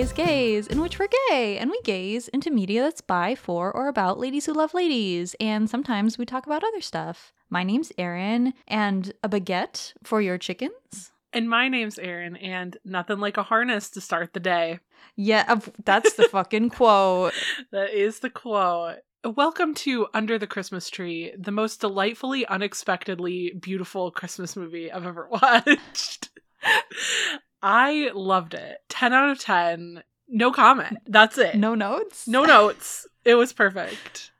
You're listening to Gaze Gaze, in which we're gay and we gaze into media that's by, for, or about ladies who love ladies, and sometimes we talk about other stuff. My name's Erin, and a baguette for your chickens. And my name's Erin, and nothing like a harness to start the day. Yeah, that's the fucking quote. That is the quote. Welcome to Under the Christmas Tree, the most delightfully, unexpectedly beautiful Christmas movie I've ever watched. I loved it. 10 out of 10. No comment. That's it. No notes? No notes. It was perfect.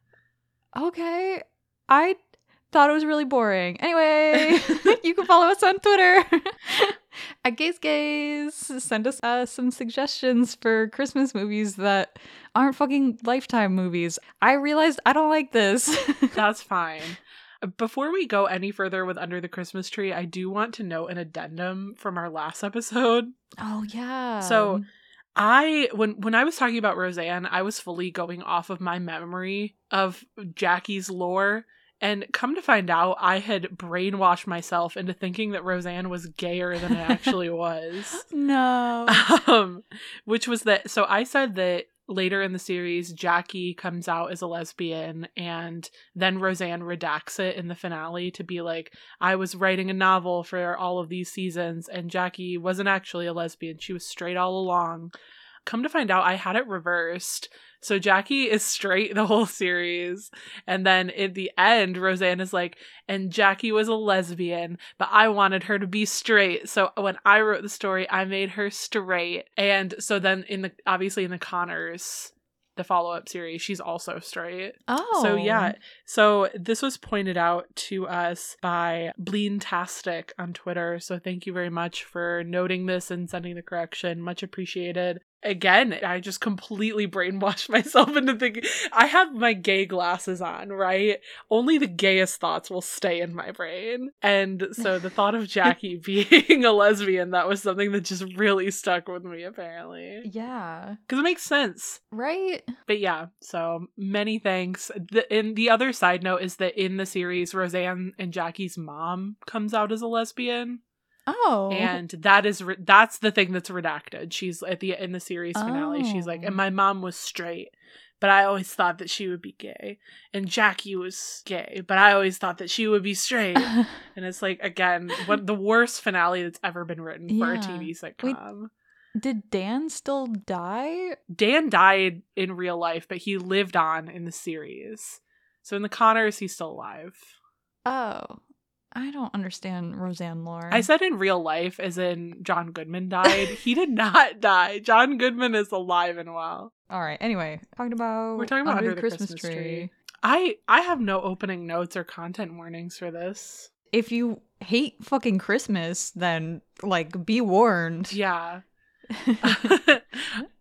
Okay. I thought it was really boring. Anyway, you can follow us on Twitter at Gaze Gaze. Send us uh, some suggestions for Christmas movies that aren't fucking Lifetime movies. I realized I don't like this. That's fine. Before we go any further with Under the Christmas Tree, I do want to note an addendum from our last episode. oh yeah. So I when when I was talking about Roseanne, I was fully going off of my memory of Jackie's lore. And come to find out, I had brainwashed myself into thinking that Roseanne was gayer than it actually was. no. um, which was that. So I said that later in the series, Jackie comes out as a lesbian, and then Roseanne redacts it in the finale to be like, I was writing a novel for all of these seasons, and Jackie wasn't actually a lesbian. She was straight all along. Come to find out, I had it reversed. So Jackie is straight the whole series. And then at the end, Roseanne is like, and Jackie was a lesbian, but I wanted her to be straight. So when I wrote the story, I made her straight. And so then in the obviously in the Connors, the follow-up series, she's also straight. oh. So yeah, so this was pointed out to us by Bleantastic on Twitter. So thank you very much for noting this and sending the correction. Much appreciated. Again, I just completely brainwashed myself into thinking I have my gay glasses on, right? Only the gayest thoughts will stay in my brain. And so the thought of Jackie being a lesbian, that was something that just really stuck with me apparently. Yeah. Because it makes sense Right? but yeah, so many thanks. The and the other side note is that in the series, Roseanne and Jackie's mom comes out as a lesbian, Oh. and that is re- that's the thing that's redacted. She's at the in the series finale. She's like, Oh. and my mom was straight, but I always thought that she would be gay, and Jackie was gay, but I always thought that she would be straight. and it's like again, what the worst finale that's ever been written for a TV sitcom. Did Dan still die? Dan died in real life, but he lived on in the series. So in the Connors, he's still alive. Oh. I don't understand Roseanne lore. I said in real life, as in John Goodman died. he did not die. John Goodman is alive and well. All right. Anyway, talking about We're talking about Under the Christmas Tree. I I have no opening notes or content warnings for this. If you hate fucking Christmas, then like be warned. Yeah.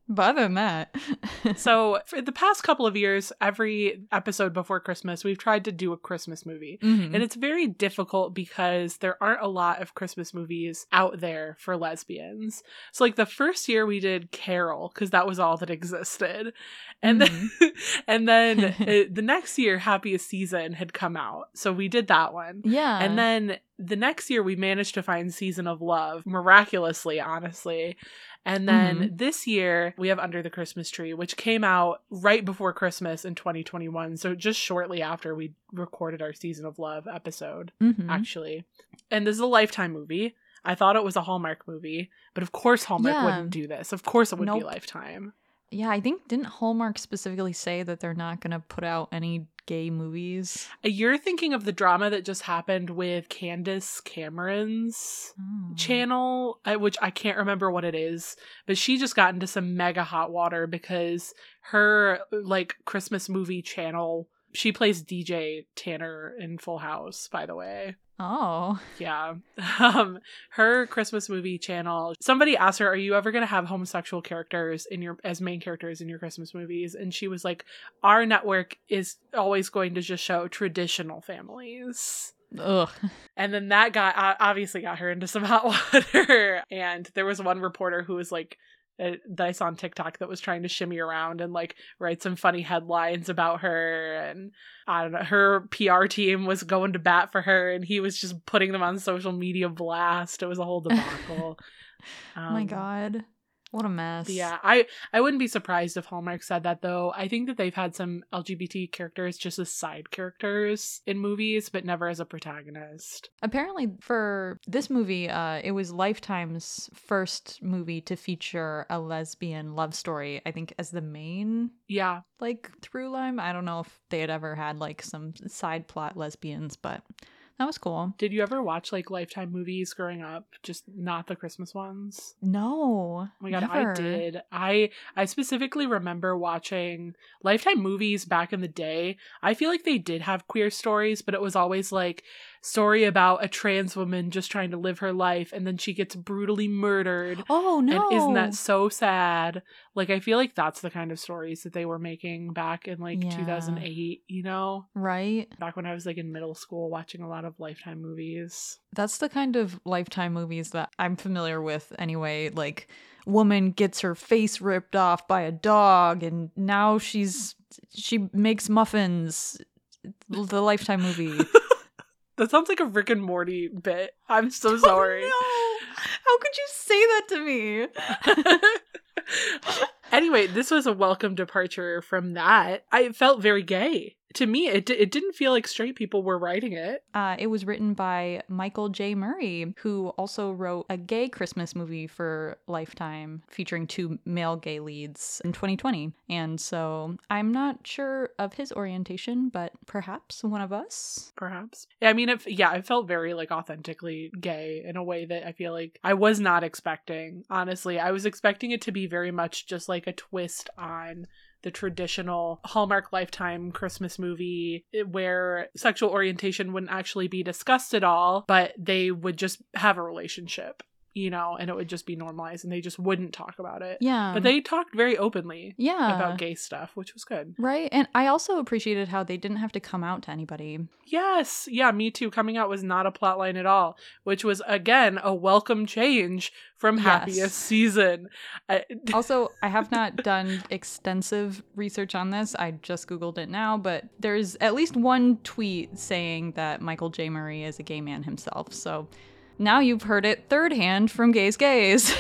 but other than that, so for the past couple of years, every episode before Christmas, we've tried to do a Christmas movie. Mhm. And it's very difficult because there aren't a lot of Christmas movies out there for lesbians. So, like, the first year we did Carol, because that was all that existed. And then, and then uh, the next year, Happiest Season had come out. So we did that one. yeah, And then the next year, we managed to find Season of Love, miraculously, honestly. And then this year, we have Under the Christmas Tree, which came out right before Christmas in 2021. So just shortly after we recorded our Season of Love episode, Mhm. actually. And this is a Lifetime movie. I thought it was a Hallmark movie, but of course, Hallmark Yeah. wouldn't do this. Of course, it would be Lifetime. Yeah, I think didn't Hallmark specifically say that they're not gonna put out any gay movies? You're thinking of the drama that just happened with Candace Cameron's Oh. channel, which I can't remember what it is, but she just got into some mega hot water because her like Christmas movie channel. She plays DJ Tanner in Full House, by the way. Oh, Yeah. Um her Christmas movie channel. Somebody asked her, "Are you ever going to have homosexual characters in your as main characters in your Christmas movies?" And she was like, "Our network is always going to just show traditional families." ugh. And then that got uh, obviously got her into some hot water. and there was one reporter who was like uh, that I saw on TikTok that was trying to shimmy around and like write some funny headlines about her. And I don't know, her PR team was going to bat for her, and he was just putting them on social media blast. It was a whole debacle. oh my Um, god. What a mess. Yeah, I I wouldn't be surprised if Hallmark said that though. I think that they've had some LGBT characters just as side characters in movies, but never as a protagonist. Apparently, for this movie, uh, it was Lifetime's first movie to feature a lesbian love story. I think as the main Yeah, like through line. I don't know if they had ever had like some side plot lesbians, but that was cool. Did you ever watch like Lifetime movies growing up? Just not the Christmas ones. No. Oh my god, never. I did. I I specifically remember watching Lifetime movies back in the day. I feel like they did have queer stories, but it was always like story about a trans woman just trying to live her life and then she gets brutally murdered. Oh no. And isn't that so sad? Like I feel like that's the kind of stories that they were making back in like Yeah. 2008, you know? right? Back when I was like in middle school watching a lot of Lifetime movies. That's the kind of lifetime movies that I'm familiar with anyway. Like, woman gets her face ripped off by a dog, and now she's she makes muffins. The lifetime movie. That sounds like a Rick and Morty bit. I'm so oh, sorry. Oh, no. How could you say that to me? anyway, this was a welcome departure from that. I felt very gay. To me, it, di- it didn't feel like straight people were writing it. Uh, it was written by Michael J. Murray, who also wrote a gay Christmas movie for Lifetime featuring two male gay leads in 2020. And so I'm not sure of his orientation, but perhaps one of us. Perhaps. Yeah, I mean, it, yeah, it felt very like authentically gay in a way that I feel like I was not expecting. Honestly, I was expecting it to be very much just like a twist on the traditional Hallmark Lifetime Christmas movie eh, where sexual orientation wouldn't actually be discussed at all, but they would just have a relationship, you know, and it would just be normalized and they just wouldn't talk about it. Yeah. But they talked very openly yeah. about gay stuff, which was good. Right. And I also appreciated how they didn't have to come out to anybody. Yes, yeah, me too. Coming out was not a plotline at all, which was again a welcome change from Yes. happiest season. I, Also, I have not done extensive research on this. I just Googled it now, but there's at least one tweet saying that Michael J. Murray is a gay man himself. So now you've heard it third hand from Gays Gays.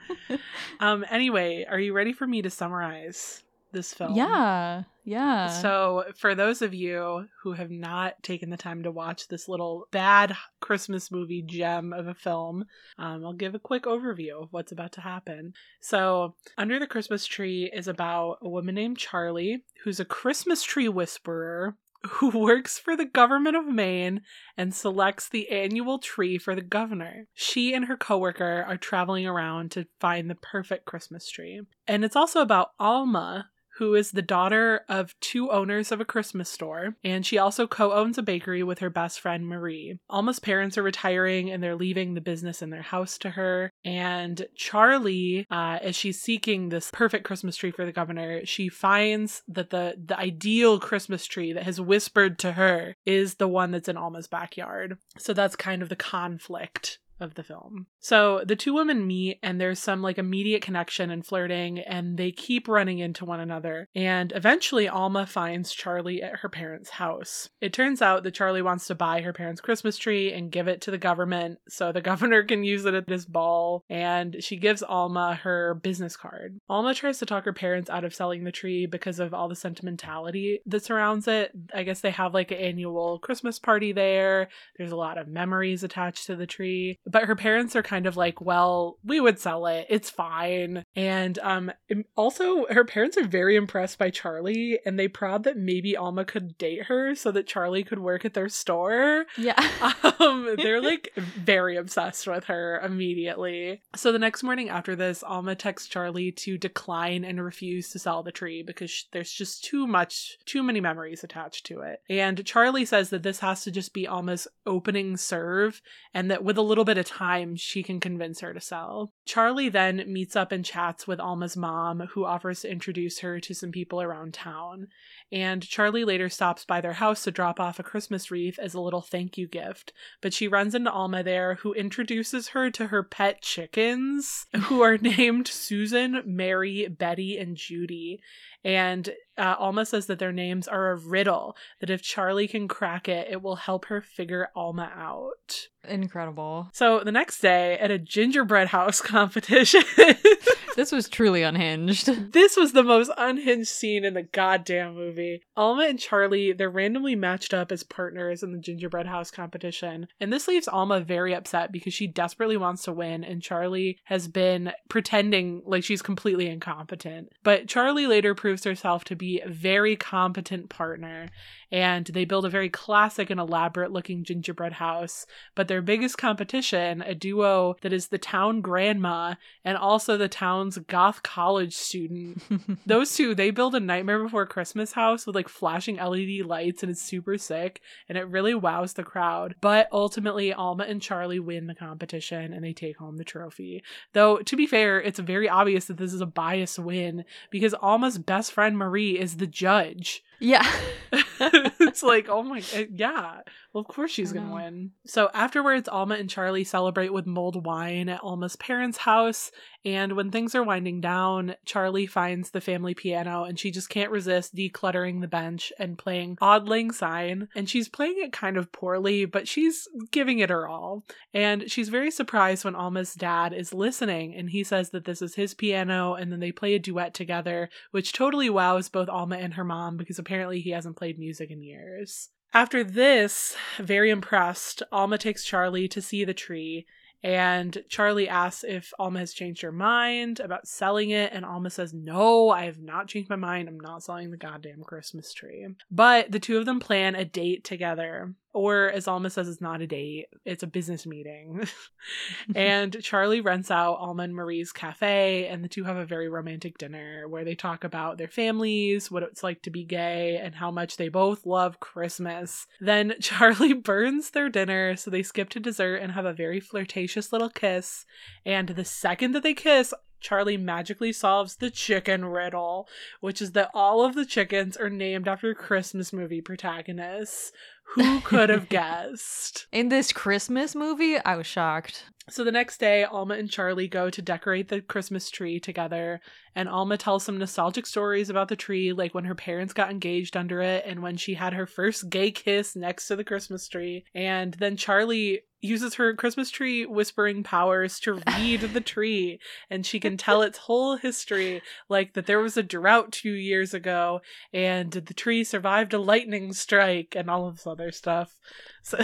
um. Anyway, are you ready for me to summarize this film? yeah. Yeah. So, for those of you who have not taken the time to watch this little bad Christmas movie gem of a film, um, I'll give a quick overview of what's about to happen. So, Under the Christmas Tree is about a woman named Charlie, who's a Christmas tree whisperer who works for the government of Maine and selects the annual tree for the governor. She and her coworker are traveling around to find the perfect Christmas tree. And it's also about Alma, who is the daughter of two owners of a Christmas store, and she also co owns a bakery with her best friend Marie. Alma's parents are retiring and they're leaving the business in their house to her. And Charlie, uh, as she's seeking this perfect Christmas tree for the governor, she finds that the, the ideal Christmas tree that has whispered to her is the one that's in Alma's backyard. So that's kind of the conflict of the film. So the two women meet and there's some like immediate connection and flirting and they keep running into one another. And eventually Alma finds Charlie at her parents' house. It turns out that Charlie wants to buy her parents' Christmas tree and give it to the government so the governor can use it at this ball. And she gives Alma her business card. Alma tries to talk her parents out of selling the tree because of all the sentimentality that surrounds it. I guess they have like an annual Christmas party there. There's a lot of memories attached to the tree. But her parents are kind of like, well, we would sell it. It's fine. And um also her parents are very impressed by Charlie and they prod that maybe Alma could date her so that Charlie could work at their store. yeah. Um, they're like very obsessed with her immediately. So the next morning after this, Alma texts Charlie to decline and refuse to sell the tree because sh- there's just too much, too many memories attached to it. And Charlie says that this has to just be Alma's opening serve and that with a little bit of time, she can convince her to sell. Charlie then meets up and chats with Alma's mom, who offers to introduce her to some people around town. And Charlie later stops by their house to drop off a Christmas wreath as a little thank you gift. But she runs into Alma there, who introduces her to her pet chickens, who are named Susan, Mary, Betty, and Judy. And uh, Alma says that their names are a riddle, that if Charlie can crack it, it will help her figure Alma out. Incredible. So the next day at a gingerbread house competition. this was truly unhinged. This was the most unhinged scene in the goddamn movie. Alma and Charlie, they're randomly matched up as partners in the gingerbread house competition. And this leaves Alma very upset because she desperately wants to win, and Charlie has been pretending like she's completely incompetent. But Charlie later proves herself to be a very competent partner, and they build a very classic and elaborate looking gingerbread house. But their biggest competition, a duo that is the town grandma and also the town's goth college student. Those two, they build a Nightmare Before Christmas house with like flashing LED lights and it's super sick and it really wows the crowd. But ultimately, Alma and Charlie win the competition and they take home the trophy. Though, to be fair, it's very obvious that this is a biased win because Alma's best friend Marie is the judge. Yeah. it's like, oh my, uh, yeah. Well, of course she's going to win. So afterwards, Alma and Charlie celebrate with mulled wine at Alma's parents' house. And when things are winding down, Charlie finds the family piano and she just can't resist decluttering the bench and playing Auld Lang Syne. And she's playing it kind of poorly, but she's giving it her all. And she's very surprised when Alma's dad is listening and he says that this is his piano and then they play a duet together, which totally wows both Alma and her mom because apparently he hasn't played music in years. After this, very impressed, Alma takes Charlie to see the tree. And Charlie asks if Alma has changed her mind about selling it. And Alma says, No, I have not changed my mind. I'm not selling the goddamn Christmas tree. But the two of them plan a date together. Or, as Alma says, it's not a date, it's a business meeting. and Charlie rents out Alma and Marie's cafe, and the two have a very romantic dinner where they talk about their families, what it's like to be gay, and how much they both love Christmas. Then Charlie burns their dinner, so they skip to dessert and have a very flirtatious little kiss. And the second that they kiss, Charlie magically solves the chicken riddle, which is that all of the chickens are named after Christmas movie protagonists. Who could have guessed? In this Christmas movie, I was shocked. So the next day, Alma and Charlie go to decorate the Christmas tree together, and Alma tells some nostalgic stories about the tree, like when her parents got engaged under it and when she had her first gay kiss next to the Christmas tree. And then Charlie uses her Christmas tree whispering powers to read the tree, and she can tell its whole history, like that there was a drought two years ago, and the tree survived a lightning strike, and all of this other stuff. So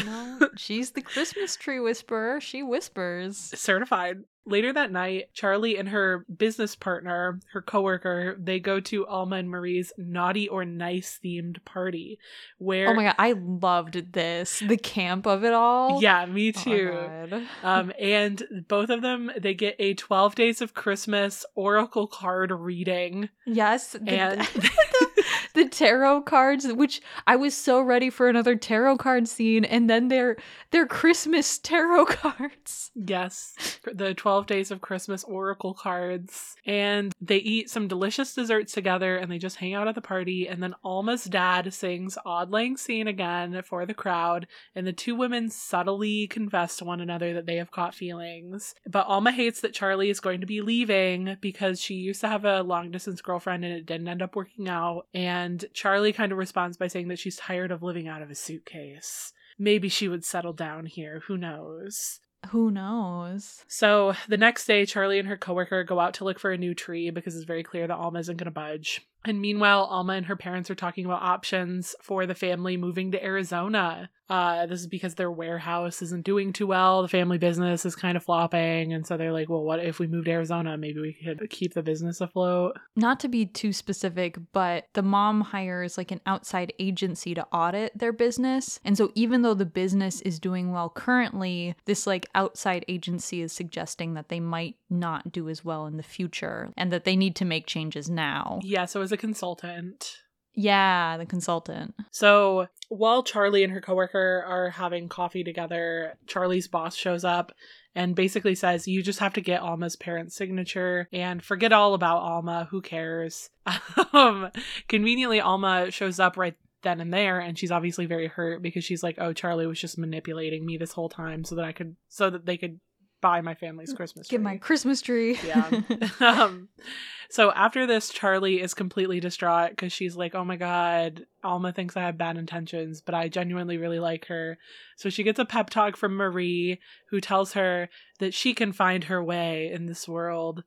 she's the Christmas tree whisperer. She whispers. certified. Later that night, Charlie and her business partner, her coworker, they go to Alma and Marie's naughty or nice themed party where Oh my god, I loved this. The camp of it all. Yeah, me Oh too. God. um and both of them they get a 12 days of Christmas oracle card reading yes. The, and the, the tarot cards, which I was so ready for another tarot card scene, and then they're they're Christmas tarot cards. Yes, the 12 days of Christmas oracle cards. And they eat some delicious desserts together and they just hang out at the party. And then Alma's dad sings Auld Lang Syne again for the crowd. And the two women subtly confess to one another that they have caught feelings. But Alma hates that Charlie is going to be leaving because she used to have a long distance girlfriend and it didn't end up working out. And Charlie kind of responds by saying that she's tired of living out of a suitcase. Maybe she would settle down here. Who knows? Who knows? So the next day, Charlie and her coworker go out to look for a new tree because it's very clear that Alma isn't going to budge. And meanwhile, Alma and her parents are talking about options for the family moving to Arizona. Uh, this is because their warehouse isn't doing too well. The family business is kind of flopping. And so they're like, well, what if we moved to Arizona? Maybe we could keep the business afloat. Not to be too specific, but the mom hires like an outside agency to audit their business. And so even though the business is doing well currently, this like outside agency is suggesting that they might not do as well in the future and that they need to make changes now. Yeah, so as a consultant. Yeah, the consultant. So while Charlie and her coworker are having coffee together, Charlie's boss shows up and basically says, You just have to get Alma's parents' signature and forget all about Alma. Who cares? um, conveniently, Alma shows up right then and there and she's obviously very hurt because she's like oh charlie was just manipulating me this whole time so that i could so that they could buy my family's christmas tree. Get my Christmas tree. yeah um so after this charlie is completely distraught because she's like oh my god alma thinks i have bad intentions but i genuinely really like her so she gets a pep talk from marie who tells her that she can find her way in this world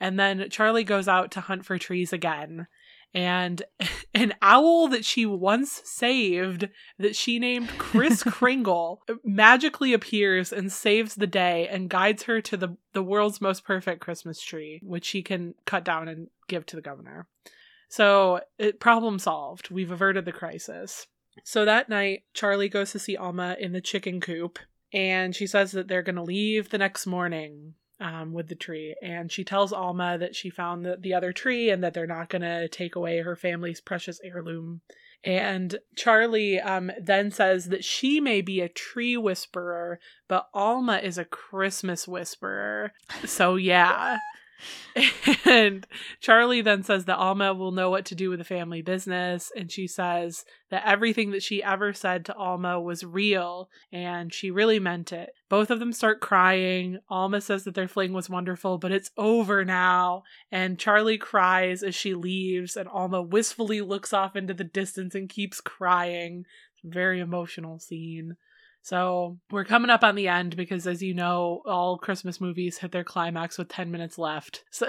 and then charlie goes out to hunt for trees again and an owl that she once saved that she named Chris Kringle magically appears and saves the day and guides her to the, the world's most perfect Christmas tree, which she can cut down and give to the governor. So, it, problem solved. We've averted the crisis. So that night, Charlie goes to see Alma in the chicken coop, and she says that they're going to leave the next morning um, with the tree. And she tells Alma that she found the, the other tree and that they're not going to take away her family's precious heirloom. And Charlie um, then says that she may be a tree whisperer, but Alma is a Christmas whisperer. So, yeah. and Charlie then says that Alma will know what to do with the family business. And she says that everything that she ever said to Alma was real and she really meant it. Both of them start crying. Alma says that their fling was wonderful, but it's over now. And Charlie cries as she leaves, and Alma wistfully looks off into the distance and keeps crying. Very emotional scene. So we're coming up on the end because, as you know, all Christmas movies hit their climax with 10 minutes left. So.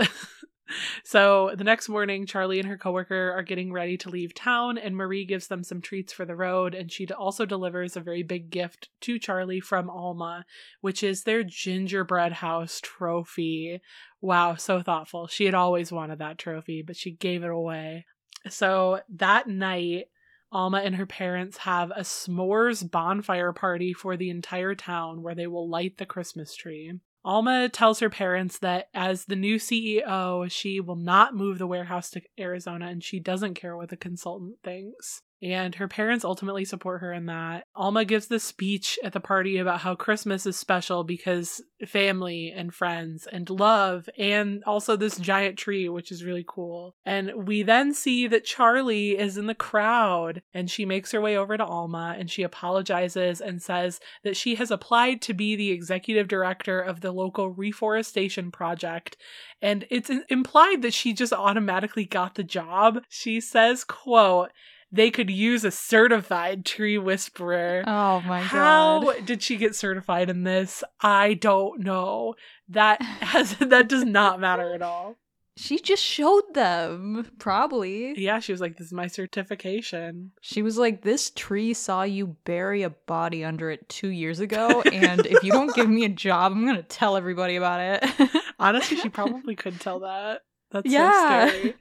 so the next morning, Charlie and her coworker are getting ready to leave town, and Marie gives them some treats for the road. And she also delivers a very big gift to Charlie from Alma, which is their gingerbread house trophy. Wow, so thoughtful. She had always wanted that trophy, but she gave it away. So that night, Alma and her parents have a s'mores bonfire party for the entire town where they will light the Christmas tree. Alma tells her parents that as the new CEO, she will not move the warehouse to Arizona and she doesn't care what the consultant thinks and her parents ultimately support her in that. Alma gives this speech at the party about how Christmas is special because family and friends and love, and also this giant tree, which is really cool. And we then see that Charlie is in the crowd, and she makes her way over to Alma and she apologizes and says that she has applied to be the executive director of the local reforestation project and it's implied that she just automatically got the job. She says, quote, they could use a certified tree whisperer. Oh my god. How did she get certified in this? I don't know. That has that does not matter at all. She just showed them, probably. Yeah, she was like, This is my certification. She was like, This tree saw you bury a body under it two years ago, and if you don't give me a job, I'm gonna tell everybody about it. Honestly, she probably could tell that. That's yeah. so scary.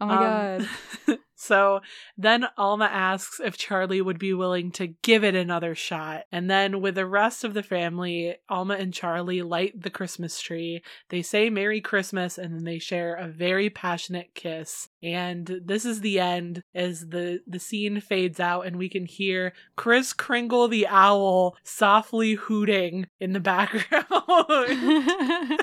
Oh my um, god. So then Alma asks if Charlie would be willing to give it another shot. And then with the rest of the family, Alma and Charlie light the Christmas tree. They say Merry Christmas and then they share a very passionate kiss. And this is the end as the the scene fades out and we can hear Chris Kringle the owl softly hooting in the background.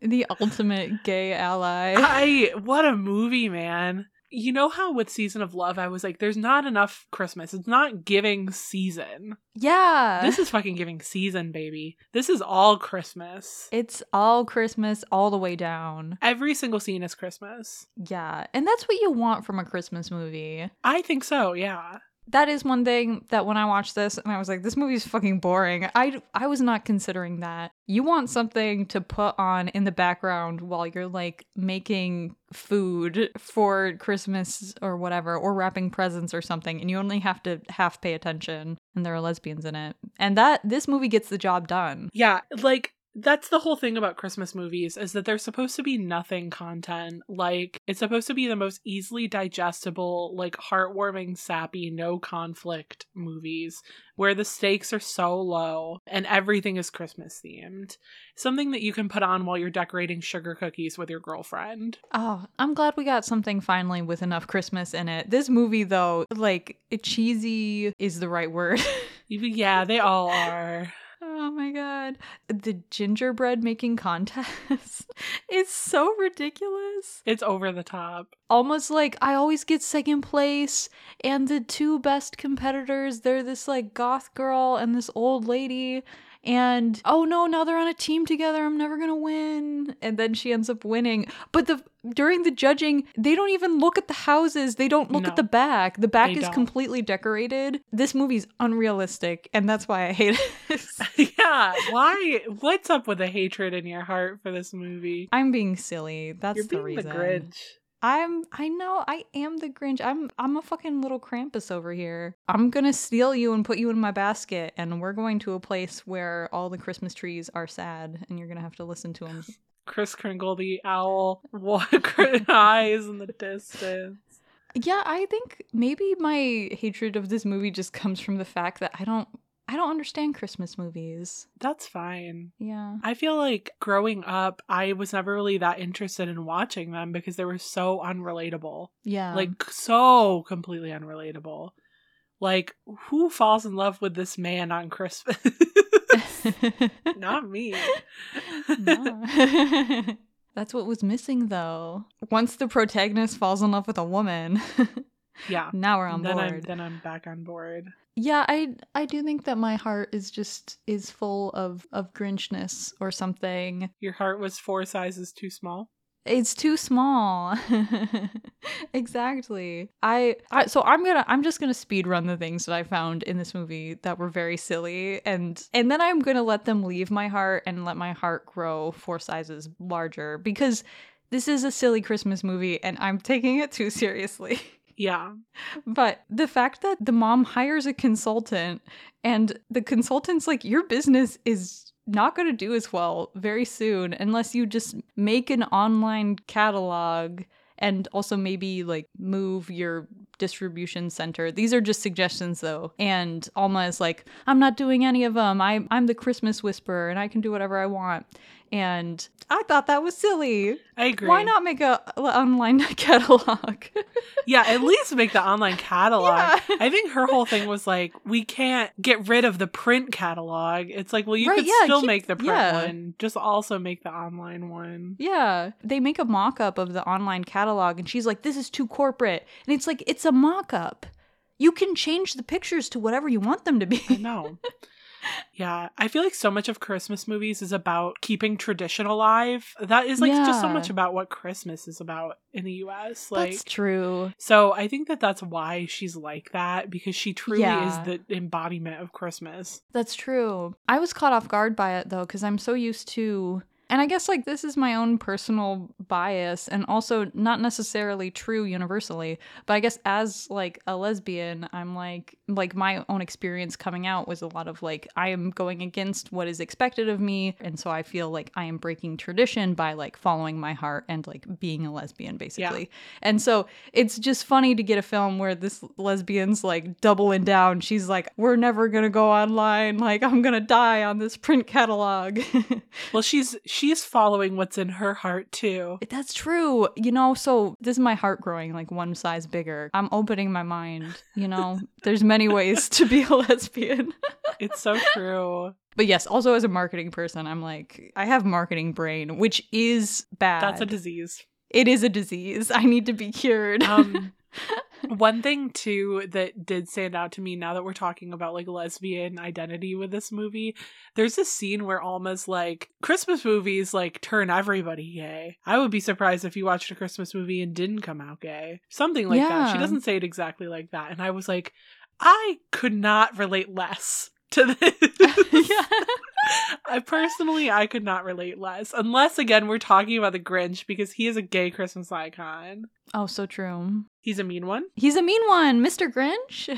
the ultimate gay ally. I what a movie, man. You know how with Season of Love I was like there's not enough Christmas. It's not giving season. Yeah. This is fucking giving season, baby. This is all Christmas. It's all Christmas all the way down. Every single scene is Christmas. Yeah. And that's what you want from a Christmas movie. I think so, yeah that is one thing that when I watched this and I was like, this movie's fucking boring. I I was not considering that. You want something to put on in the background while you're like making food for Christmas or whatever, or wrapping presents or something, and you only have to half pay attention and there are lesbians in it. And that this movie gets the job done. Yeah, like That's the whole thing about Christmas movies is that they're supposed to be nothing content. Like it's supposed to be the most easily digestible, like heartwarming, sappy, no conflict movies where the stakes are so low and everything is Christmas themed. Something that you can put on while you're decorating sugar cookies with your girlfriend. Oh, I'm glad we got something finally with enough Christmas in it. This movie, though, like, cheesy is the right word. yeah, they all are. Oh my god. The gingerbread making contest is so ridiculous. It's over the top. Almost like I always get second place, and the two best competitors, they're this like goth girl and this old lady and oh no now they're on a team together i'm never gonna win and then she ends up winning but the during the judging they don't even look at the houses they don't look No. at the back the back is don't. completely decorated this movie's unrealistic and that's why i hate it yeah, why? What's up with the hatred in your heart for this movie? i'm being silly that's You're the being reason the Grinch. I'm I know I am the Grinch. I'm I'm a fucking little Krampus over here. I'm going to steal you and put you in my basket and we're going to a place where all the Christmas trees are sad and you're going to have to listen to them. Chris Kringle, the owl, walk eyes in the distance. Yeah, I think maybe my hatred of this movie just comes from the fact that I don't I don't understand Christmas movies. That's fine. Yeah. I feel like growing up, I was never really that interested in watching them because they were so unrelatable. Yeah. Like, so completely unrelatable. Like, who falls in love with this man on Christmas? Not me. No. That's what was missing though. Once the protagonist falls in love with a woman, Yeah. now we're on then board. I'm then I'm back on board. Yeah, I I do think that my heart is just is full of of Grinchness or something. Your heart was four sizes too small. It's too small. exactly. I, I so I'm to I'm just going to speed run the things that I found in this movie that were very silly and and then I'm going to let them leave my heart and let my heart grow four sizes larger because this is a silly Christmas movie and I'm taking it too seriously. Yeah. But the fact that the mom hires a consultant and the consultant's like, your business is not going to do as well very soon unless you just make an online catalog and also maybe like move your distribution center. These are just suggestions though. And Alma is like, I'm not doing any of them. I, I'm the Christmas whisperer and I can do whatever I want. And I thought that was silly. I agree. Why not make a online catalog? Yeah, at least make the online catalog. Yeah. I think her whole thing was like, we can't get rid of the print catalog. It's like, well, you Right, could yeah, still keep- make the print yeah. one, just also make the online one. Yeah, they make a mock up of the online catalog, and she's like, This is too corporate. And it's like, It's a mock up. You can change the pictures to whatever you want them to be. I know. Yeah, I feel like so much of Christmas movies is about keeping tradition alive. That is like just so much about what Christmas is about in the US. Like That's true. so I think that that's why she's like that because she truly Yeah. is the embodiment of Christmas. That's true. I was caught off guard by it though, because I'm so used to. And I guess like this is my own personal bias and also not necessarily true universally, but I guess as like a lesbian, I'm like like my own experience coming out was a lot of like I am going against what is expected of me and so I feel like I am breaking tradition by like following my heart and like being a lesbian basically. And so it's just funny to get a film where this lesbian's like doubling down. She's like, we're never going to go online. Like, I'm going to die on this print catalog. Well, she's she's following what's in her heart too. That's true. You know, so this is my heart growing like one size bigger. I'm opening my mind. You know, there's many ways to be a lesbian. It's so true. But yes, also as a marketing person, I'm like, I have marketing brain, which is bad. That's a disease. it is a disease. I need to be cured. Um, one thing too that did stand out to me now that we're talking about like lesbian identity with this movie, there's a scene where Alma's like, Christmas movies like turn everybody gay. I would be surprised if you watched a Christmas movie and didn't come out gay. Something like that. She doesn't say it exactly like that. And I was like, I could not relate less to this. yeah. I personally I could not relate less. Unless again we're talking about the Grinch because he is a gay Christmas icon. Oh, so true. He's a mean one. He's a mean one, Mr. Grinch.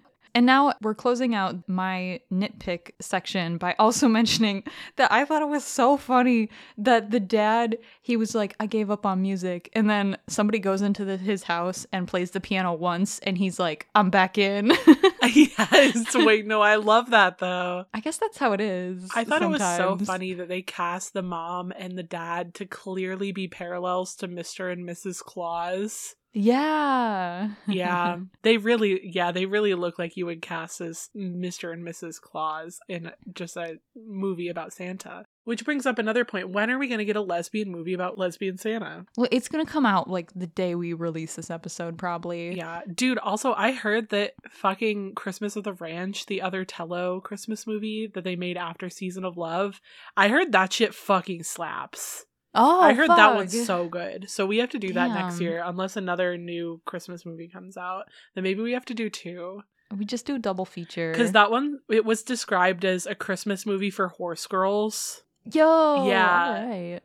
And now we're closing out my nitpick section by also mentioning that I thought it was so funny that the dad, he was like, I gave up on music. And then somebody goes into the, his house and plays the piano once, and he's like, I'm back in. yes. Wait, no, I love that though. I guess that's how it is. I thought it was so funny that they cast the mom and the dad to clearly be parallels to Mr. and Mrs. Claus. Yeah. Yeah, they really, yeah, they really look like you would cast as Mr. and Mrs. Claus in just a movie about Santa. Which brings up another point. When are we going to get a lesbian movie about lesbian Santa? well, it's going to come out like the day we release this episode, probably. Yeah, dude, also, I heard that fucking Christmas of the Ranch, the other Tello Christmas movie that they made after Season of Love, I heard that shit fucking slaps. Oh, I heard that one's so good. So we have to do that next year, unless another new Christmas movie comes out. Then maybe we have to do two. We just do a double feature. Because that one, it was described as a Christmas movie for horse girls, Yo. Yeah. alright.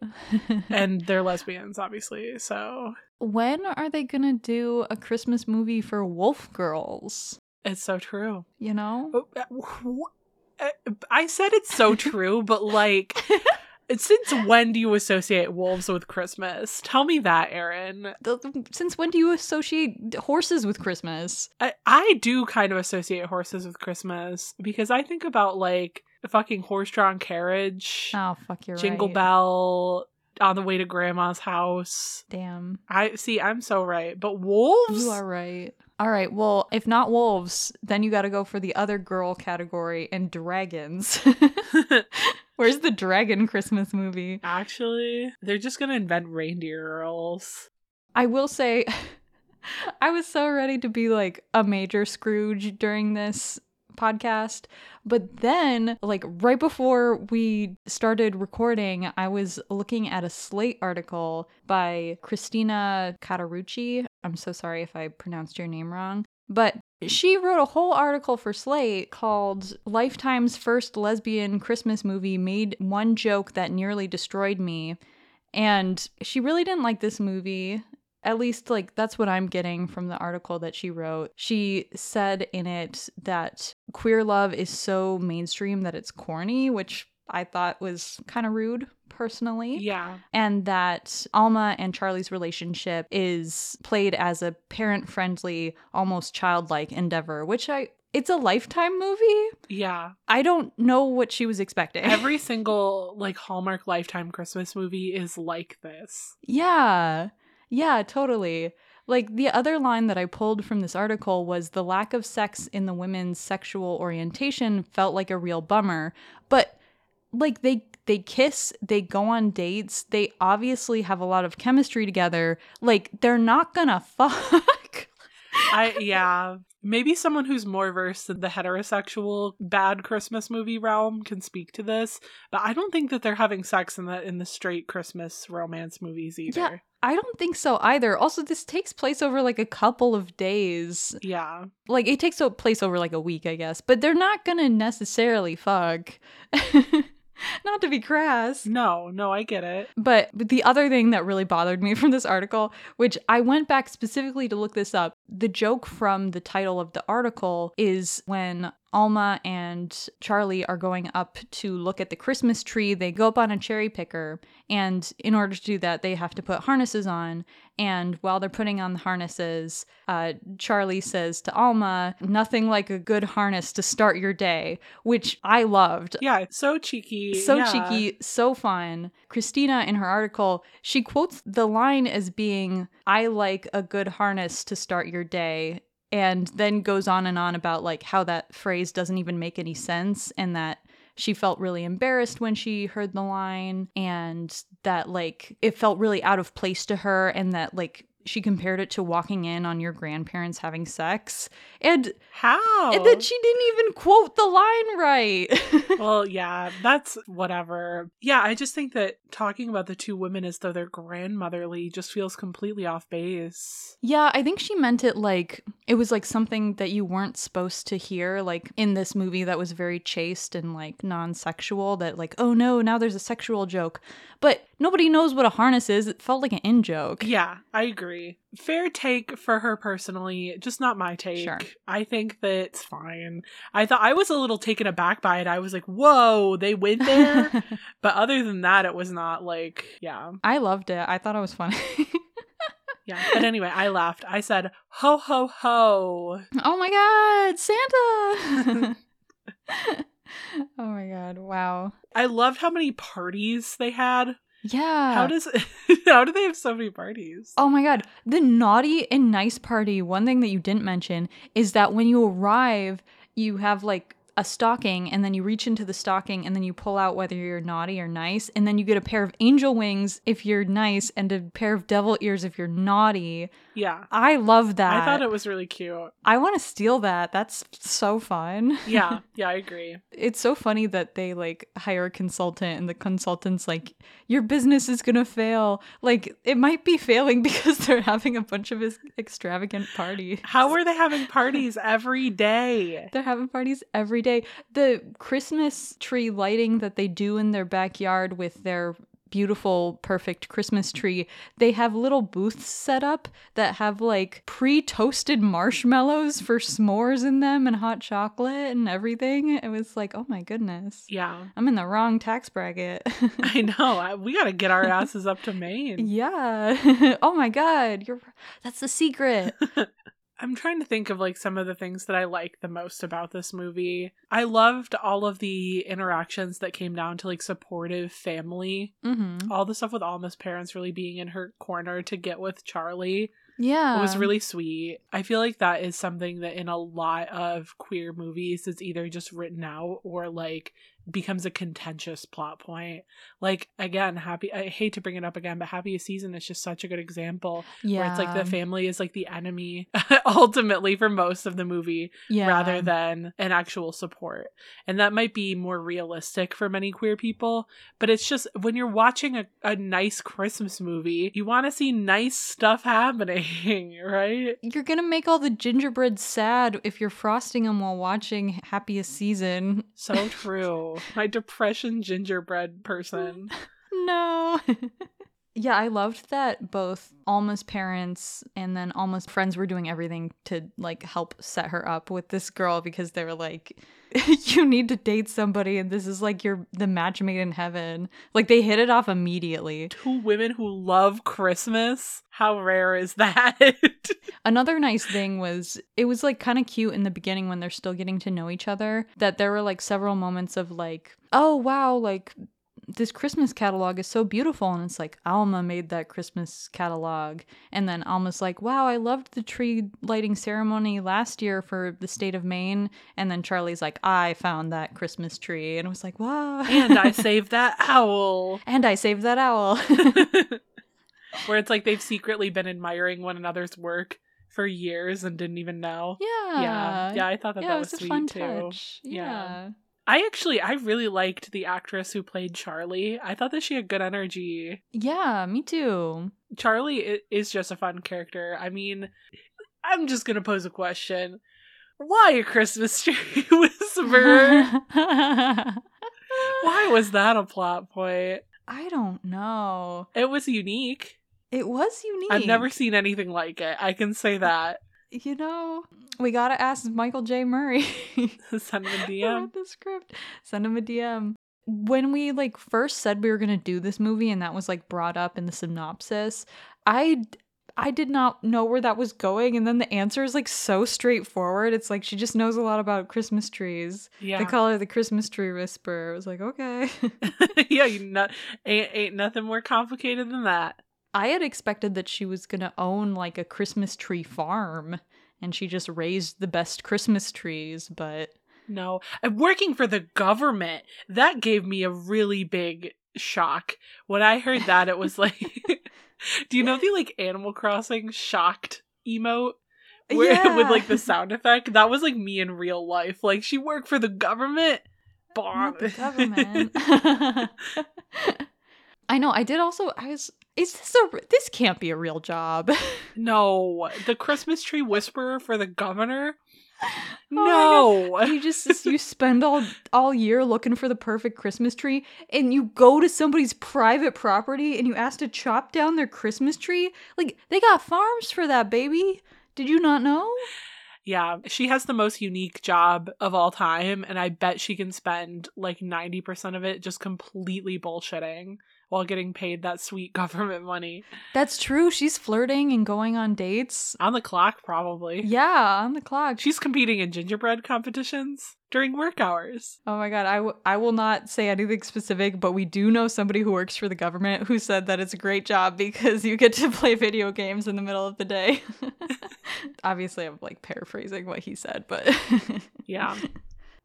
and they're lesbians, obviously. So when are they going to do a Christmas movie for wolf girls? it's so true. You know? Oh, uh, uh, I said it's so true, but like, since when do you associate wolves with Christmas? Tell me that, Erin. Since when do you associate horses with Christmas? I, I do kind of associate horses with Christmas because I think about like the fucking horse-drawn carriage, Oh, fuck, you're right. jingle right. bell on the way to grandma's house. Damn. I see. I'm so right, but wolves. You are right. All right. Well, if not wolves, then you got to go for the other girl category and dragons. Where's the dragon Christmas movie? Actually, they're just gonna invent reindeer girls. I will say, I was so ready to be like a major Scrooge during this podcast. But then, like, right before we started recording, I was looking at a Slate article by Christina Cauterucci. I'm so sorry if I pronounced your name wrong. But she wrote a whole article for Slate called Lifetime's First Lesbian Christmas Movie Made One Joke That Nearly Destroyed Me. And she really didn't like this movie. At least, like, that's what I'm getting from the article that she wrote. She said in it that queer love is so mainstream that it's corny, which I thought was kind of rude personally Yeah. and that Alma and Charlie's relationship is played as a parent-friendly, almost childlike endeavor, which I it's a lifetime movie. Yeah. I don't know what she was expecting. Every single like Hallmark Lifetime Christmas movie is like this. yeah. Yeah, totally. Like the other line that I pulled from this article was the lack of sex in the women's sexual orientation felt like a real bummer, but like they they kiss, they go on dates, they obviously have a lot of chemistry together. Like they're not gonna fuck. I yeah. Maybe someone who's more versed in the heterosexual bad Christmas movie realm can speak to this, but I don't think that they're having sex in the in the straight Christmas romance movies either. Yeah. I don't think so either. Also, this takes place over like a couple of days. Yeah. Like it takes place over like a week, I guess. But they're not gonna necessarily fuck. not to be crass. No, no, I get it. But the other thing that really bothered me from this article, which I went back specifically to look this up, the joke from the title of the article is when Alma and Charlie are going up to look at the Christmas tree. They go up on a cherry picker, and in order to do that, they have to put harnesses on. And while they're putting on the harnesses, uh, Charlie says to Alma, Nothing like a good harness to start your day, which I loved. Yeah, it's so cheeky. So yeah. cheeky, so fun. Christina, in her article, she quotes the line as being, I like a good harness to start your day. And then goes on and on about like how that phrase doesn't even make any sense and that she felt really embarrassed when she heard the line and that like it felt really out of place to her and that like she compared it to walking in on your grandparents having sex and, How? and that she didn't even quote the line right well, yeah, that's whatever. Yeah, I just think that talking about the two women as though they're grandmotherly just feels completely off base. Yeah, I think she meant it like it was like something that you weren't supposed to hear, like in this movie that was very chaste and like non sexual, that like, oh no, now there's a sexual joke. But nobody knows what a harness is. It felt like an in joke. Yeah, I agree. Agree. Fair take for her personally, just not my take. Sure. I think that it's fine. I thought I was a little taken aback by it. I was like, whoa, they went there. but other than that, it was not like, yeah. I loved it. I thought it was funny. Yeah. But anyway, I laughed. I said, ho, ho, ho. oh my god, Santa! oh my god, wow. I loved how many parties they had. Yeah. How does how do they have so many parties? Oh my god. The naughty and nice party, one thing that you didn't mention is that when you arrive, you have like a stocking and then you reach into the stocking and then you pull out whether you're naughty or nice and then you get a pair of angel wings if you're nice and a pair of devil ears if you're naughty. Yeah. I love that. I thought it was really cute. I want to steal that. That's so fun. Yeah. Yeah, I agree. it's so funny that they like hire a consultant and the consultant's like your business is gonna fail like it might be failing because they're having a bunch of extravagant parties How are they having parties every day? they're having parties every day the christmas tree lighting that they do in their backyard with their beautiful perfect christmas tree they have little booths set up that have like pre-toasted marshmallows for s'mores in them and hot chocolate and everything it was like oh my goodness Yeah. I'm in the wrong tax bracket. I know. I, we got to get our asses up to Maine. yeah. oh my god, you're that's the secret. I'm trying to think of like some of the things that I like the most about this movie. I loved all of the interactions that came down to like supportive family. hmm All the stuff with Alma's parents really being in her corner to get with Charlie. Yeah. It was really sweet. I feel like that is something that in a lot of queer movies is either just written out or like becomes a contentious plot point. Like again, happy I hate to bring it up again, but Happiest Season is just such a good example yeah. where it's like the family is like the enemy ultimately for most of the movie yeah. rather than an actual support. And that might be more realistic for many queer people, but it's just when you're watching a, a nice Christmas movie, you want to see nice stuff happening, right? You're gonna make all the gingerbread sad if you're frosting them while watching Happiest Season. So true. My depression gingerbread person. No. yeah, I loved that both Alma's parents and then Alma's friends were doing everything to like help set her up with this girl because they were like, you need to date somebody and this is like your the match made in heaven. Like they hit it off immediately. Two women who love Christmas. How rare is that? Another nice thing was it was like kind of cute in the beginning when they're still getting to know each other that there were like several moments of like, oh wow, like this Christmas catalog is so beautiful. And it's like, Alma made that Christmas catalog. And then Alma's like, wow, I loved the tree lighting ceremony last year for the state of Maine. And then Charlie's like, I found that Christmas tree. And it was like, wow. and I saved that owl. and I saved that owl. Where it's like they've secretly been admiring one another's work for years and didn't even know. yeah. Yeah, yeah, I thought that Yeah, that was, was, a sweet fun too. touch. Yeah. yeah. I actually, I really liked the actress who played Charlie. I thought that she had good energy. Yeah, me too. Charlie is just a fun character. I mean, I'm just gonna pose a question: Why a Christmas tree whisperer? Why was that a plot point? I don't know. It was unique. It was unique. I've never seen anything like it. I can say that. You know, we gotta ask Michael J. Murray. Send him a DM. the script. Send him a DM. When we like first said we were gonna do this movie, and that was like brought up in the synopsis, I I did not know where that was going, and then the answer is like so straightforward. It's like she just knows a lot about Christmas trees. Yeah, They call her the Christmas tree whisperer. I was like, okay. yeah. You not ain't ain't nothing more complicated than that. I had expected that she was gonna own like a Christmas tree farm and she just raised the best Christmas trees, but No, and working for the government that gave me a really big shock when I heard that. It was like, do you know the like Animal Crossing shocked emote? Where, Yeah. with like the sound effect that was like me in real life like she worked for the government not the government. I know. I did also. I was. Is this a? This can't be a real job. no the christmas tree whisperer for the governor Oh no. you just you spend all all year looking for the perfect Christmas tree and you go to somebody's private property and you ask to chop down their Christmas tree? Like they got farms for that, baby. Did you not know? Yeah, she has the most unique job of all time, and I bet she can spend like 90% of it just completely bullshitting while getting paid that sweet government money. That's true. She's flirting and going on dates. On the clock, probably. Yeah, on the clock. She's competing in gingerbread competitions during work hours. Oh my god, I, w- I will not say anything specific, but we do know somebody who works for the government who said that it's a great job because you get to play video games in the middle of the day. Obviously, I'm like paraphrasing what he said, but Yeah.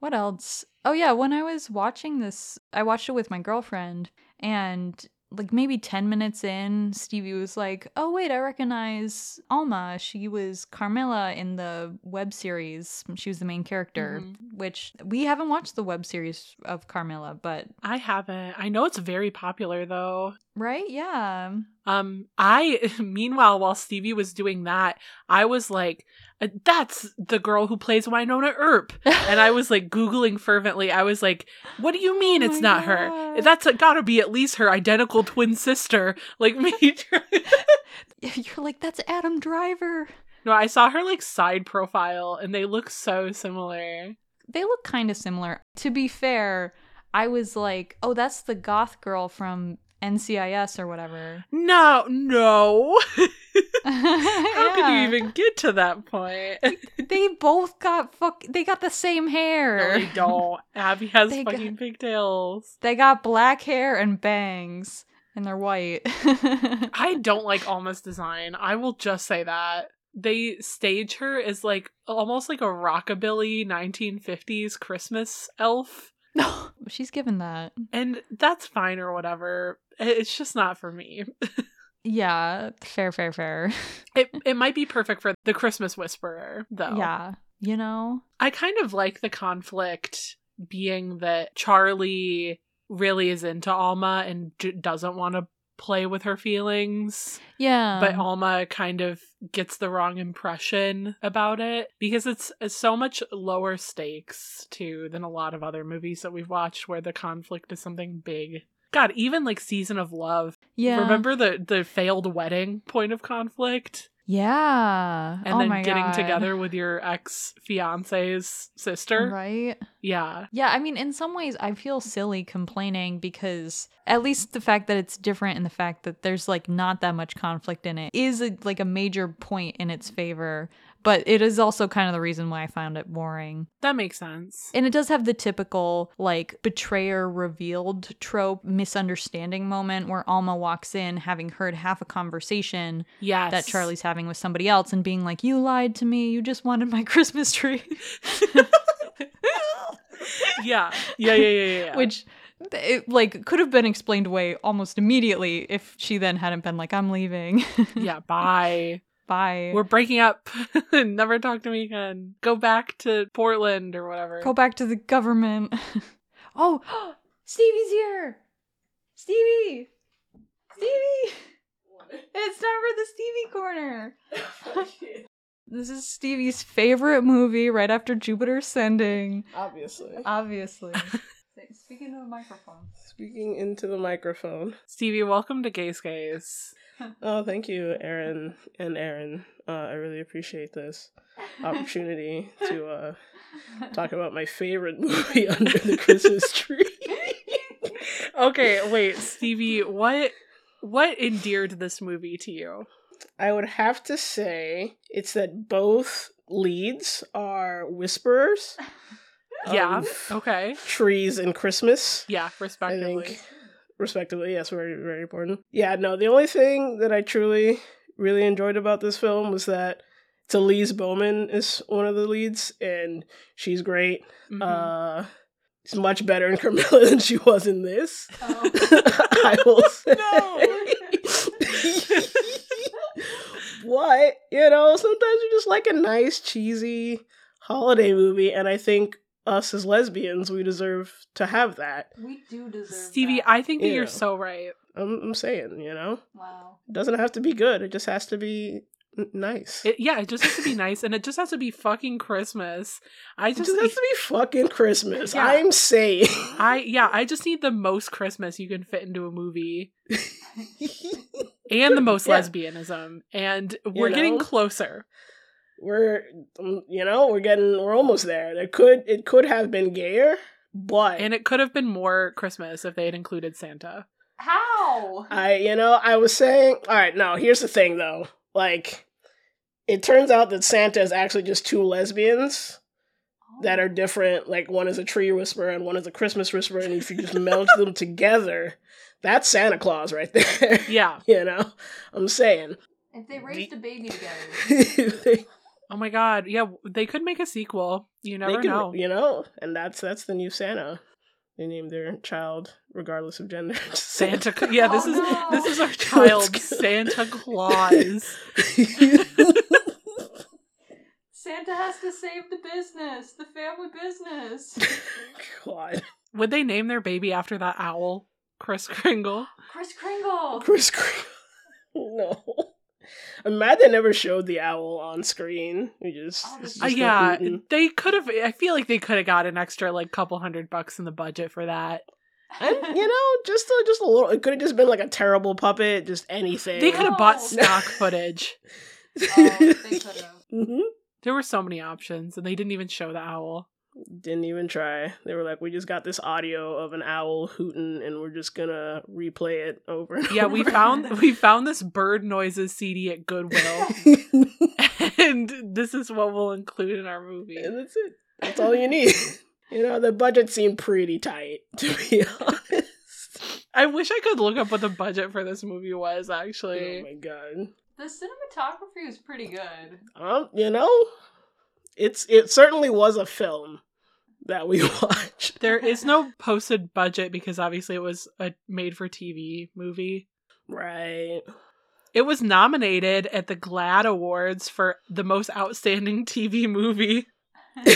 what else? Oh yeah, when I was watching this, I watched it with my girlfriend and like maybe 10 minutes in, Stevie was like, "Oh wait, I recognize Alma. She was Carmilla in the web series. She was the main character." Mhm. Which we haven't watched the web series of Carmilla, but I haven't. I know it's very popular though. right? Yeah. Um, I meanwhile, while Stevie was doing that, I was like, "Uh, Uh, "That's the girl who plays Wynonna Earp," and I was like googling fervently. I was like, "What do you mean Oh it's not her? God. That's gotta be at least her identical twin sister." Like me. You're like, "That's Adam Driver." no, I saw her like side profile, and they look so similar. They look kind of similar. To be fair, I was like, "Oh, that's the goth girl from NCIS or whatever." No, no. How could you even get to that point? They both got fuck. They got the same hair. No, they don't. Abby has They got- fucking pigtails. They got black hair and bangs, and they're white. I don't like Alma's design. I will just say that. They stage her as like almost like a rockabilly 1950s Christmas elf. no, she's given that. And that's fine or whatever. It's just not for me. Yeah, fair, fair, fair. It it might be perfect for the Christmas Whisperer, though. Yeah, you know. I kind of like the conflict being that Charlie really is into Alma and j- doesn't want to play with her feelings, Yeah, but Alma kind of gets the wrong impression about it because it's, it's so much lower stakes too than a lot of other movies that we've watched where the conflict is something big. God, even like Season of Love. yeah. Remember the the failed wedding point of conflict? Yeah, And oh then getting God. together with your ex fiance's sister. right? Yeah. Yeah, I mean, in some ways, I feel silly complaining because at least the fact that it's different and the fact that there's like not that much conflict in it is a, like a major point in its favor. But it is also kind of the reason why I found it boring. That makes sense. And it does have the typical like betrayer revealed trope misunderstanding moment where Alma walks in having heard half a conversation Yes. that Charlie's having with somebody else and being like, "You lied to me. You just wanted my Christmas tree." Yeah. Yeah, yeah, yeah, yeah. yeah. Which it like could have been explained away almost immediately if she then hadn't been like, "I'm leaving. yeah, bye. Bye. We're breaking up. Never talk to me again. Go back to Portland or whatever. Go back to the government." oh, Stevie's here. Stevie. Stevie. It's time for the Stevie corner. Oh, this is Stevie's favorite movie right after Jupiter Ascending. Obviously. Obviously. Speaking to the microphone. Speaking into the microphone. Stevie, welcome to Gaze Gaze. Oh, thank you, Aaron and Aaron. Uh, I really appreciate this opportunity to uh, talk about my favorite movie under the Christmas tree. Okay, wait, Stevie, what what endeared this movie to you? I would have to say it's that both leads are whisperers. Yeah. Okay. Trees and Christmas. Yeah, I respectively. think respectively yes very very important yeah no the only thing that i truly really enjoyed about this film was that Elise Bauman is one of the leads and she's great Mhm. uh she's much better in Carmilla than she was in this Oh. i will say No. what you know sometimes you just like a nice cheesy holiday movie and i think us as lesbians we deserve to have that We do deserve Stevie, I think that Yeah. you're so right. I'm, I'm saying you know Wow. It doesn't have to be good. It just has to be N- nice. It, yeah, it just has to be nice, and it just has to be fucking Christmas. I It just, just has to be fucking Christmas. Yeah. I'm saying. I yeah, I just need the most Christmas you can fit into a movie, and the most Yeah. lesbianism, and we're You getting closer. We're, um, you know, we're getting, we're almost there. There could, it could have been gayer, but And it could have been more Christmas if they had included Santa. How? I, you know, I was saying, all right, no, here's the thing though. Like, it turns out that Santa is actually just two lesbians that are different. Like, one is a tree whisperer and one is a Christmas whisperer. And if you just meld them together, that's Santa Claus right there. Yeah. you know, I'm saying. If they raised a baby together. they, Oh my god. Yeah, they could make a sequel. You never they can, know. you know, and that's that's the new Santa. They named their child regardless of gender. Santa. Cla- Yeah, this Oh, is no. this is our child. Santa Claus. Santa has to save the business, the family business. God, Would they name their baby after that owl, Kris Kringle? Kris Kringle. Kris Kringle. No. I'm mad they never showed the owl on screen. We just, Oh, it's this- Uh, yeah, hooting. they could have. I feel like they could have got an extra like couple hundred bucks in the budget for that. and you know, just a, just a little. It could have just been like a terrible puppet, just anything. They could have bought stock footage. Oh, they could have. hmm There were so many options, and they didn't even show the owl. Didn't even try. They were like, "We just got this audio of an owl hooting, and we're just gonna replay it over." And Yeah, we found we found this bird noises CD at Goodwill, and this is what we'll include in our movie. and that's it. That's all you need. you know, the budget seemed pretty tight, to be honest. I wish I could look up what the budget for this movie was. Actually, oh my god. The cinematography was pretty good. Um, you know, it's it certainly was a film that we watched. there is no posted budget because obviously it was a made-for-TV movie. Right. It was nominated at the GLAAD Awards for the most outstanding TV movie.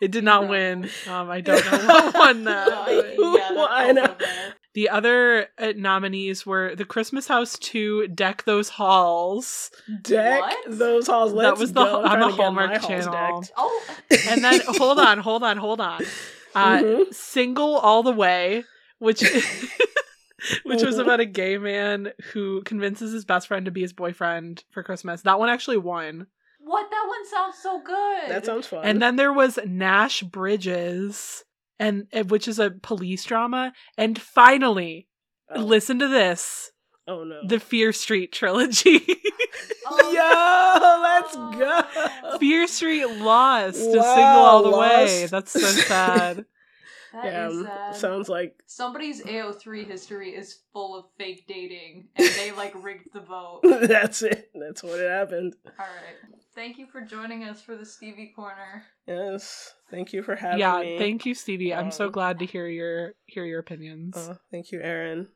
It did not No. win. Um, I don't know what won that. but- Well, I know. The other uh, nominees were The Christmas House 2, Deck Those Halls, Deck What? those halls. That Let's was the- go. On the Hallmark Channel. Oh, and then hold on, hold on, hold on. Uh, Mhm. Single All the Way, which which was Mhm. about a gay man who convinces his best friend to be his boyfriend for Christmas. That one actually won. what? That one sounds so good. That sounds fun. And then there was Nash Bridges, and uh, which is a police drama. And finally, oh. listen to this: oh no. the Fear Street trilogy. Oh, Yo, let's go. Fear Street lost to Wow, Single All the Way. That's so sad. That yeah, is um, sad. sounds like Somebody's AO3 history is full of fake dating, and they like rigged the vote. that's it. That's what it happened. All right. Thank you for joining us for the Stevie Corner. Yes. Thank you for having yeah, me. Yeah, thank you, Stevie. I'm so Um, glad to hear your hear your opinions. Oh, thank you, Aaron.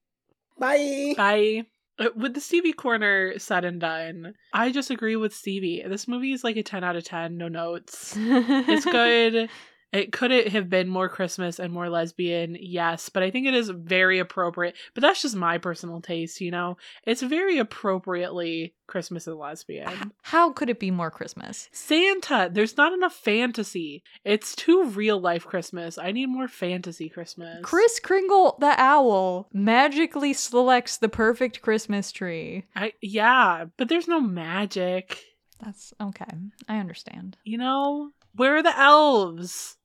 Bye. Bye. Uh, With the Stevie corner said and done, I just agree with Stevie. This movie is like a 10 out of 10, no notes. It's good. It could it have been more Christmas and more lesbian, yes, but I think it is very appropriate. But that's just my personal taste, you know. It's very appropriately Christmas and lesbian. How could it be more Christmas? Santa, there's not enough fantasy. It's too real life Christmas. I need more fantasy Christmas. Kris Kringle, the owl, magically selects the perfect Christmas tree. I yeah, but there's no magic. That's okay. I understand. You know? Where are the elves?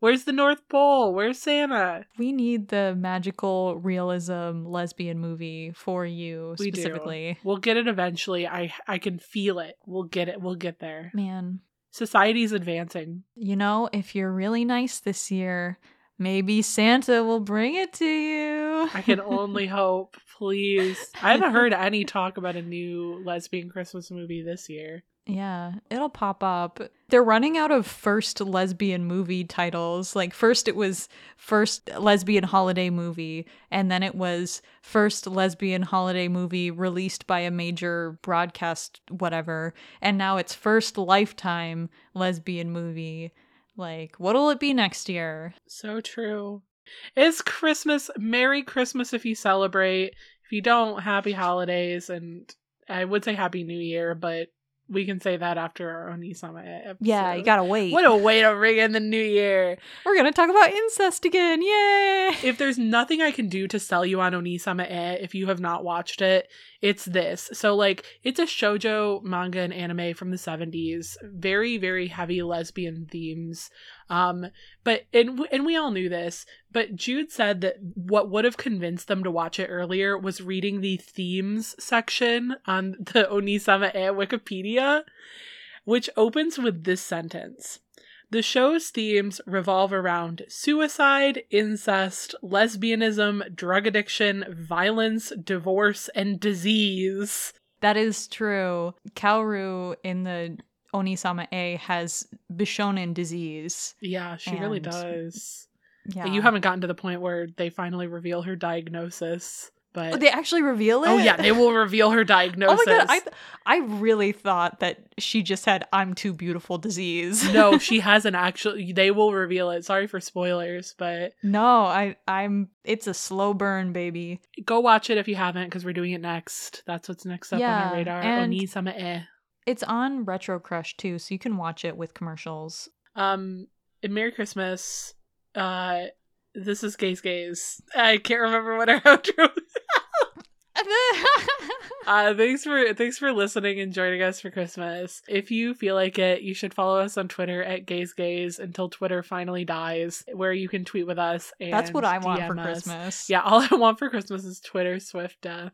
Where's the North Pole? Where's Santa? We need the magical realism lesbian movie for you We do. specifically. We'll get it eventually. I I can feel it. We'll get it. We'll get there. Man, Society's advancing. you know, if you're really nice this year, maybe Santa will bring it to you. I can only hope. Please. I haven't heard any talk about a new lesbian Christmas movie this year. Yeah, it'll pop up. They're running out of first lesbian movie titles. Like, first it was first lesbian holiday movie, and then it was first lesbian holiday movie released by a major broadcast, whatever. And now it's first lifetime lesbian movie. Like, what'll it be next year? So true. It's Christmas. Merry Christmas if you celebrate. If you don't, happy holidays and I would say Happy New Year, but we can say that after our Onisama episode. Yeah, you gotta wait. What a way to ring in the new year. We're gonna talk about incest again. Yay! If there's nothing I can do to sell you on Onisama e, if you have not watched it, it's this. So, like, it's a shojo manga and anime from the 70s. Very, very heavy lesbian themes. Um, but, and, and we all knew this, but Jude said that what would have convinced them to watch it earlier was reading the themes section on the Onisama e Wikipedia, which opens with this sentence. The show's themes revolve around suicide, incest, lesbianism, drug addiction, violence, divorce, and disease. That is true. Kaoru in the Onisama A has Bishonen disease. Yeah, she really does. Yeah. You haven't gotten to the point where they finally reveal her diagnosis, but Oh, they actually reveal it. oh yeah, they will reveal her diagnosis. Oh my god, I th- I really thought that she just had "I'm too beautiful" disease. no, she hasn't actually. They will reveal it. Sorry for spoilers, but no, I I'm. It's a slow burn, baby. go watch it if you haven't, because we're doing it next. That's what's next up on Yeah, our radar. and- Onisama e. It's on Retro Crush too, so you can watch it with commercials. Um, and Merry Christmas. Uh, this is Gaze Gaze. I can't remember what our outro. Uh, thanks for thanks for listening and joining us for Christmas. If you feel like it, you should follow us on Twitter at Gaze Gaze until Twitter finally dies, where you can tweet with us. And That's what I want DM for us. Christmas. Yeah, all I want for Christmas is Twitter swift death.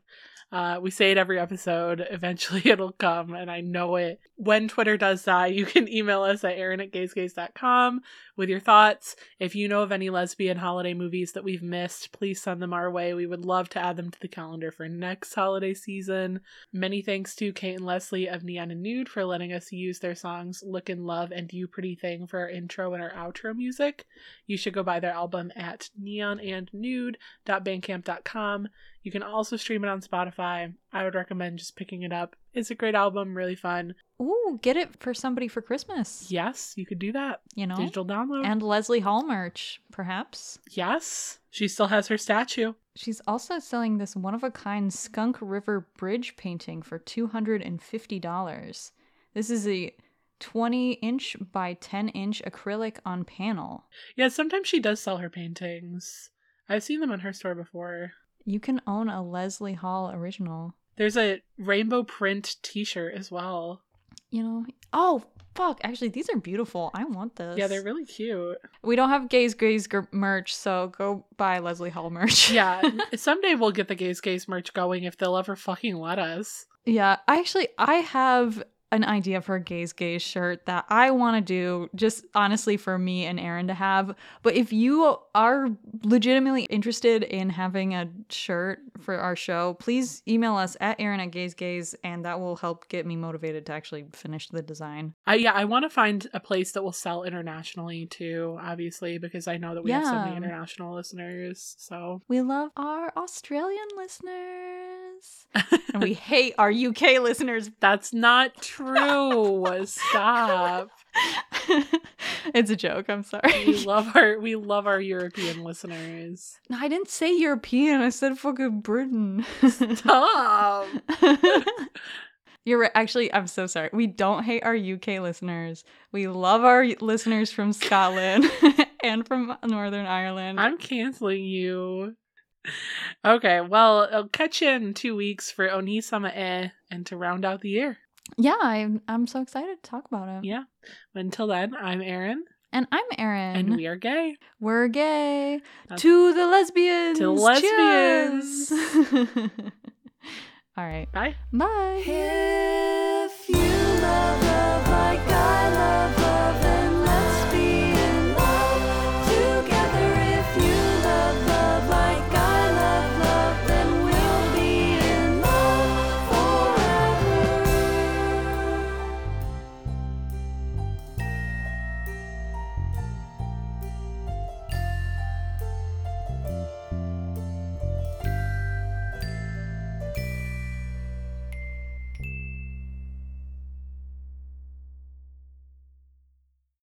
Uh, we say it every episode. Eventually it'll come, and I know it. When Twitter does die, you can email us at aaron at gazegaze.com with your thoughts. If you know of any lesbian holiday movies that we've missed, please send them our way. We would love to add them to the calendar for next holiday season. Many thanks to Kate and Leslie of Neon and Nude for letting us use their songs Look and Love and You Pretty Thing for our intro and our outro music. You should go buy their album at neonandnude.bandcamp.com. You can also stream it on Spotify. I would recommend just picking it up. It's a great album, really fun. Ooh, get it for somebody for Christmas. Yes, you could do that. You know? Digital download. And Leslie Hall merch, perhaps. yes, she still has her statue. She's also selling this one of a kind Skunk River Bridge painting for $250. This is a 20 inch by 10 inch acrylic on panel. Yeah, sometimes she does sell her paintings. I've seen them in her store before. You can own a Leslie Hall original. There's a rainbow print t shirt as well. You know, oh, fuck. Actually, these are beautiful. I want this. Yeah, they're really cute. We don't have Gaze Gaze gr- merch, so go buy Leslie Hall merch. Yeah, someday we'll get the Gaze Gaze merch going if they'll ever fucking let us. Yeah, I actually I have an idea for a gaze gaze shirt that I want to do just honestly for me and Aaron to have. But if you are legitimately interested in having a shirt for our show, please email us at Aaron at gaze gaze and that will help get me motivated to actually finish the design. I yeah, I want to find a place that will sell internationally too, obviously, because I know that we have so many international listeners. So We love our Australian listeners. And we hate our UK listeners. that's not true. Stop. it's a joke, I'm sorry. We love our we love our European listeners. No, I didn't say European. I said fucking Britain. Stop. You're right. Actually, I'm so sorry. We don't hate our UK listeners. We love our listeners from Scotland and from Northern Ireland. I'm canceling you. Okay, well, I'll catch you in two weeks for Onisama E and to round out the year. yeah, I'm, I'm so excited to talk about it. Yeah. Until then, I'm Aaron, And I'm Erin. and we are gay. We're gay. That's- to the lesbians. To lesbians. All right. Bye. Bye. If you love love like I love